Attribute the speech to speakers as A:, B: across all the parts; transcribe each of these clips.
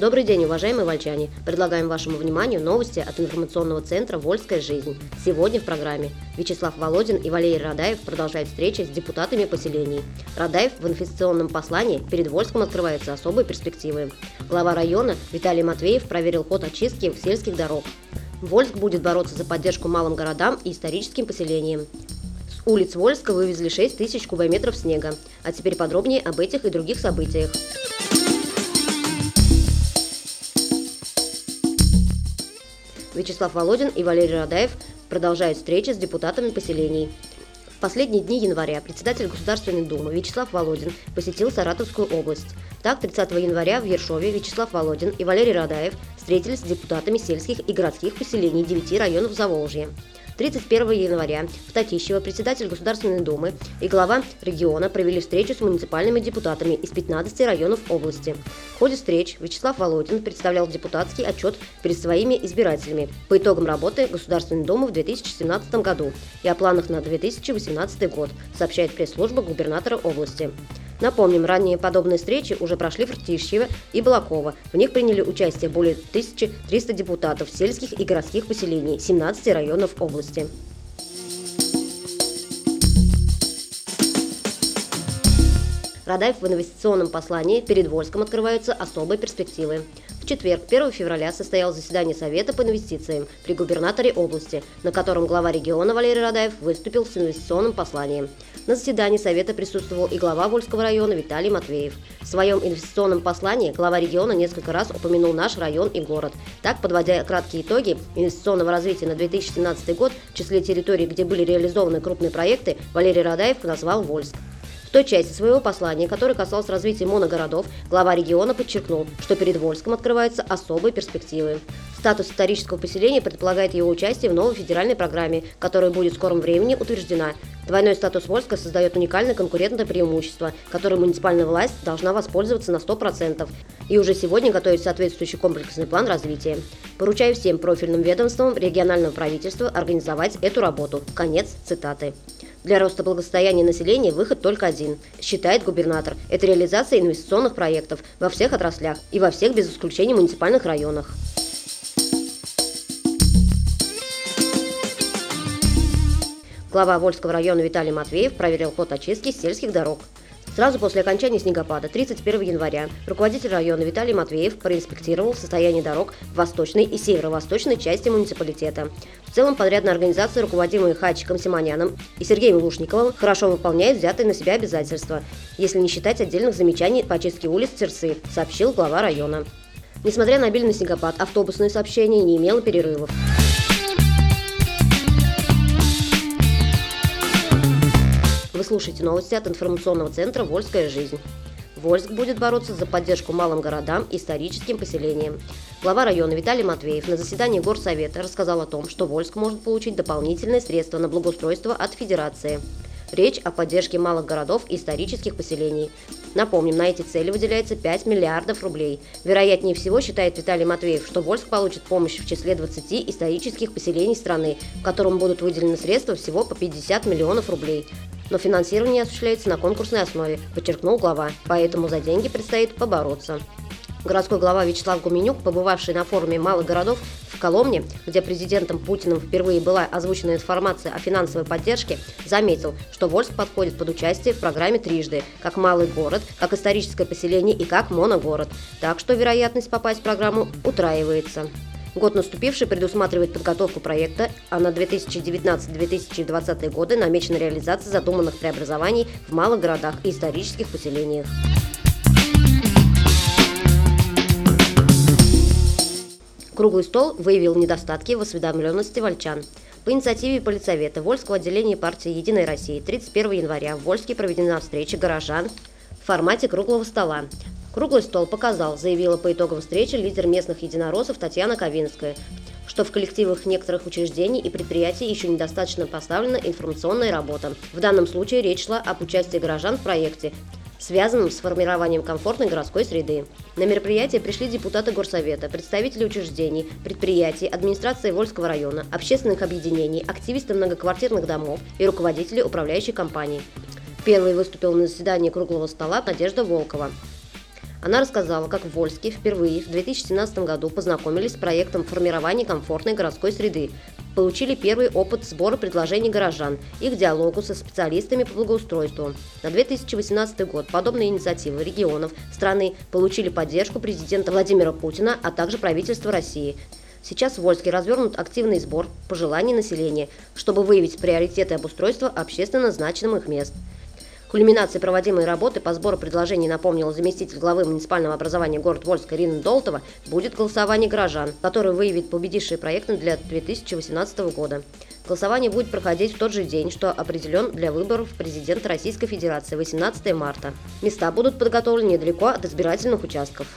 A: Добрый день, уважаемые вольчане! Предлагаем вашему вниманию новости от информационного центра «Вольская жизнь». Сегодня в программе Вячеслав Володин и Валерий Радаев продолжают встречи с депутатами поселений. Радаев в инвестиционном послании перед Вольском открываются особые перспективы. Глава района Виталий Матвеев проверил ход очистки сельских дорог. Вольск будет бороться за поддержку малым городам и историческим поселениям. С улиц Вольска вывезли 6 тысяч кубометров снега. А теперь подробнее об этих и других событиях. Вячеслав Володин и Валерий Радаев продолжают встречи с депутатами поселений. В последние дни января председатель Государственной Думы Вячеслав Володин посетил Саратовскую область. Так, 30 января в Ершове Вячеслав Володин и Валерий Радаев встретились с депутатами сельских и городских поселений 9 районов Заволжья. 31 января в Татищево председатель Государственной Думы и глава региона провели встречу с муниципальными депутатами из 15 районов области. В ходе встреч Вячеслав Володин представлял депутатский отчет перед своими избирателями по итогам работы Государственной Думы в 2017 году и о планах на 2018 год, сообщает пресс-служба губернатора области. Напомним, ранее подобные встречи уже прошли в Ртищево и Балакова. В них приняли участие более 1300 депутатов сельских и городских поселений 17 районов области. Радаев в инвестиционном послании перед Вольском открываются особые перспективы. В четверг, 1 февраля, состоялось заседание Совета по инвестициям при губернаторе области, на котором глава региона Валерий Радаев выступил с инвестиционным посланием. На заседании Совета присутствовал и глава Вольского района Виталий Матвеев. В своем инвестиционном послании глава региона несколько раз упомянул наш район и город. Так, подводя краткие итоги инвестиционного развития на 2017 год, в числе территорий, где были реализованы крупные проекты, Валерий Радаев назвал Вольск. Той части своего послания, которое касалось развития моногородов, глава региона подчеркнул, что перед Вольском открываются особые перспективы. Статус исторического поселения предполагает его участие в новой федеральной программе, которая будет в скором времени утверждена. Двойной статус Вольска создает уникальное конкурентное преимущество, которым муниципальная власть должна воспользоваться на 100%. И уже сегодня готовит соответствующий комплексный план развития. Поручаю всем профильным ведомствам регионального правительства организовать эту работу. Конец цитаты. Для роста благосостояния населения выход только один, считает губернатор. Это реализация инвестиционных проектов во всех отраслях и во всех без исключения муниципальных районах. Глава Вольского района Виталий Матвеев проверил ход очистки сельских дорог. Сразу после окончания снегопада 31 января руководитель района Виталий Матвеев проинспектировал состояние дорог в восточной и северо-восточной части муниципалитета. В целом подрядная организация, руководимая Хачиком Симоняном и Сергеем Лушниковым, хорошо выполняет взятые на себя обязательства, если не считать отдельных замечаний по очистке улиц Терсы, сообщил глава района. Несмотря на обильный снегопад, автобусное сообщение не имело перерывов. Вы слушаете новости от информационного центра «Вольская жизнь». Вольск будет бороться за поддержку малым городам и историческим поселениям. Глава района Виталий Матвеев на заседании Горсовета рассказал о том, что Вольск может получить дополнительные средства на благоустройство от Федерации. Речь о поддержке малых городов и исторических поселений. Напомним, на эти цели выделяется 5 миллиардов рублей. Вероятнее всего, считает Виталий Матвеев, что Вольск получит помощь в числе 20 исторических поселений страны, которым будут выделены средства всего по 50 миллионов рублей но финансирование осуществляется на конкурсной основе, подчеркнул глава, поэтому за деньги предстоит побороться. Городской глава Вячеслав Гуменюк, побывавший на форуме малых городов в Коломне, где президентом Путиным впервые была озвучена информация о финансовой поддержке, заметил, что Вольск подходит под участие в программе трижды, как малый город, как историческое поселение и как моногород. Так что вероятность попасть в программу утраивается. Год наступивший предусматривает подготовку проекта, а на 2019-2020 годы намечена реализация задуманных преобразований в малых городах и исторических поселениях. Круглый стол выявил недостатки в осведомленности вольчан. По инициативе Политсовета Вольского отделения партии «Единой России» 31 января в Вольске проведена встреча горожан в формате круглого стола. Круглый стол показал, заявила по итогам встречи лидер местных единороссов Татьяна Ковинская, что в коллективах некоторых учреждений и предприятий еще недостаточно поставлена информационная работа. В данном случае речь шла об участии горожан в проекте, связанном с формированием комфортной городской среды. На мероприятие пришли депутаты Горсовета, представители учреждений, предприятий, администрации Вольского района, общественных объединений, активисты многоквартирных домов и руководители управляющей компании. Первый выступил на заседании круглого стола Надежда Волкова. Она рассказала, как в Вольске впервые в 2017 году познакомились с проектом формирования комфортной городской среды, получили первый опыт сбора предложений горожан и к диалогу со специалистами по благоустройству. На 2018 год подобные инициативы регионов страны получили поддержку президента Владимира Путина, а также правительства России. Сейчас в Вольске развернут активный сбор пожеланий населения, чтобы выявить приоритеты обустройства общественно значимых мест. Кульминацией проводимой работы по сбору предложений, напомнил заместитель главы муниципального образования город Вольска Ирина Долтова, будет голосование горожан, которое выявит победившие проекты для 2018 года. Голосование будет проходить в тот же день, что определен для выборов президента Российской Федерации 18 марта. Места будут подготовлены недалеко от избирательных участков.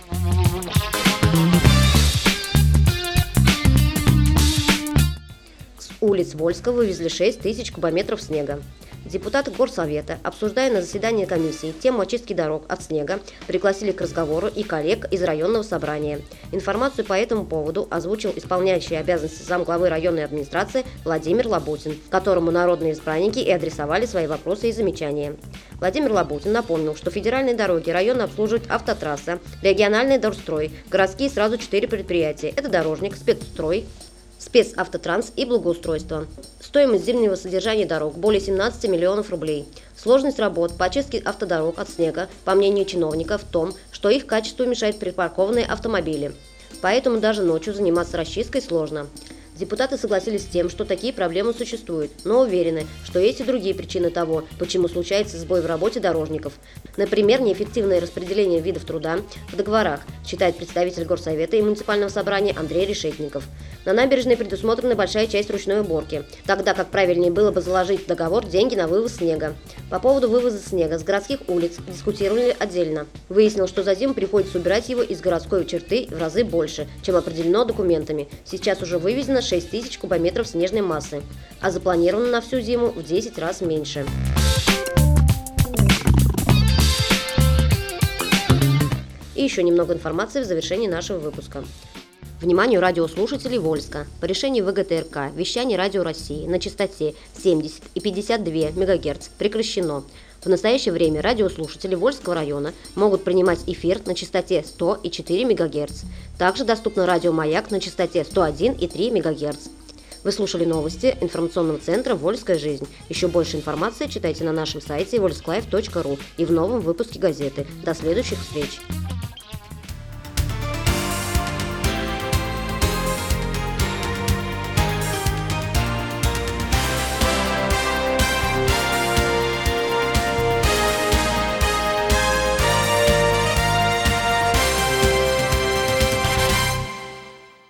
A: С улиц Вольска вывезли 6 тысяч кубометров снега. Депутаты Горсовета, обсуждая на заседании комиссии тему очистки дорог от снега, пригласили к разговору и коллег из районного собрания. Информацию по этому поводу озвучил исполняющий обязанности замглавы районной администрации Владимир Лабутин, которому народные избранники и адресовали свои вопросы и замечания. Владимир Лабутин напомнил, что федеральные дороги района обслуживают автотрасса, региональный дорстрой, городские сразу четыре предприятия. Это дорожник, спецстрой, спецавтотранс и благоустройство. Стоимость зимнего содержания дорог более 17 миллионов рублей. Сложность работ по очистке автодорог от снега, по мнению чиновников, в том, что их качеству мешают припаркованные автомобили. Поэтому даже ночью заниматься расчисткой сложно. Депутаты согласились с тем, что такие проблемы существуют, но уверены, что есть и другие причины того, почему случается сбой в работе дорожников. Например, неэффективное распределение видов труда в договорах, считает представитель Горсовета и муниципального собрания Андрей Решетников. На набережной предусмотрена большая часть ручной уборки, тогда как правильнее было бы заложить в договор деньги на вывоз снега. По поводу вывоза снега с городских улиц дискутировали отдельно. Выяснил, что за зиму приходится убирать его из городской черты в разы больше, чем определено документами. Сейчас уже вывезено 6 тысяч кубометров снежной массы, а запланировано на всю зиму в 10 раз меньше. Еще немного информации в завершении нашего выпуска. Вниманию радиослушателей Вольска. По решению ВГТРК вещание Радио России на частоте 70 и 52 МГц прекращено. В настоящее время радиослушатели Вольского района могут принимать эфир на частоте 100 и 4 МГц. Также доступно радио «Маяк» на частоте 101 и 3 МГц. Вы слушали новости информационного центра «Вольская жизнь». Еще больше информации читайте на нашем сайте volsklиfe.ru и в новом выпуске газеты. До следующих встреч!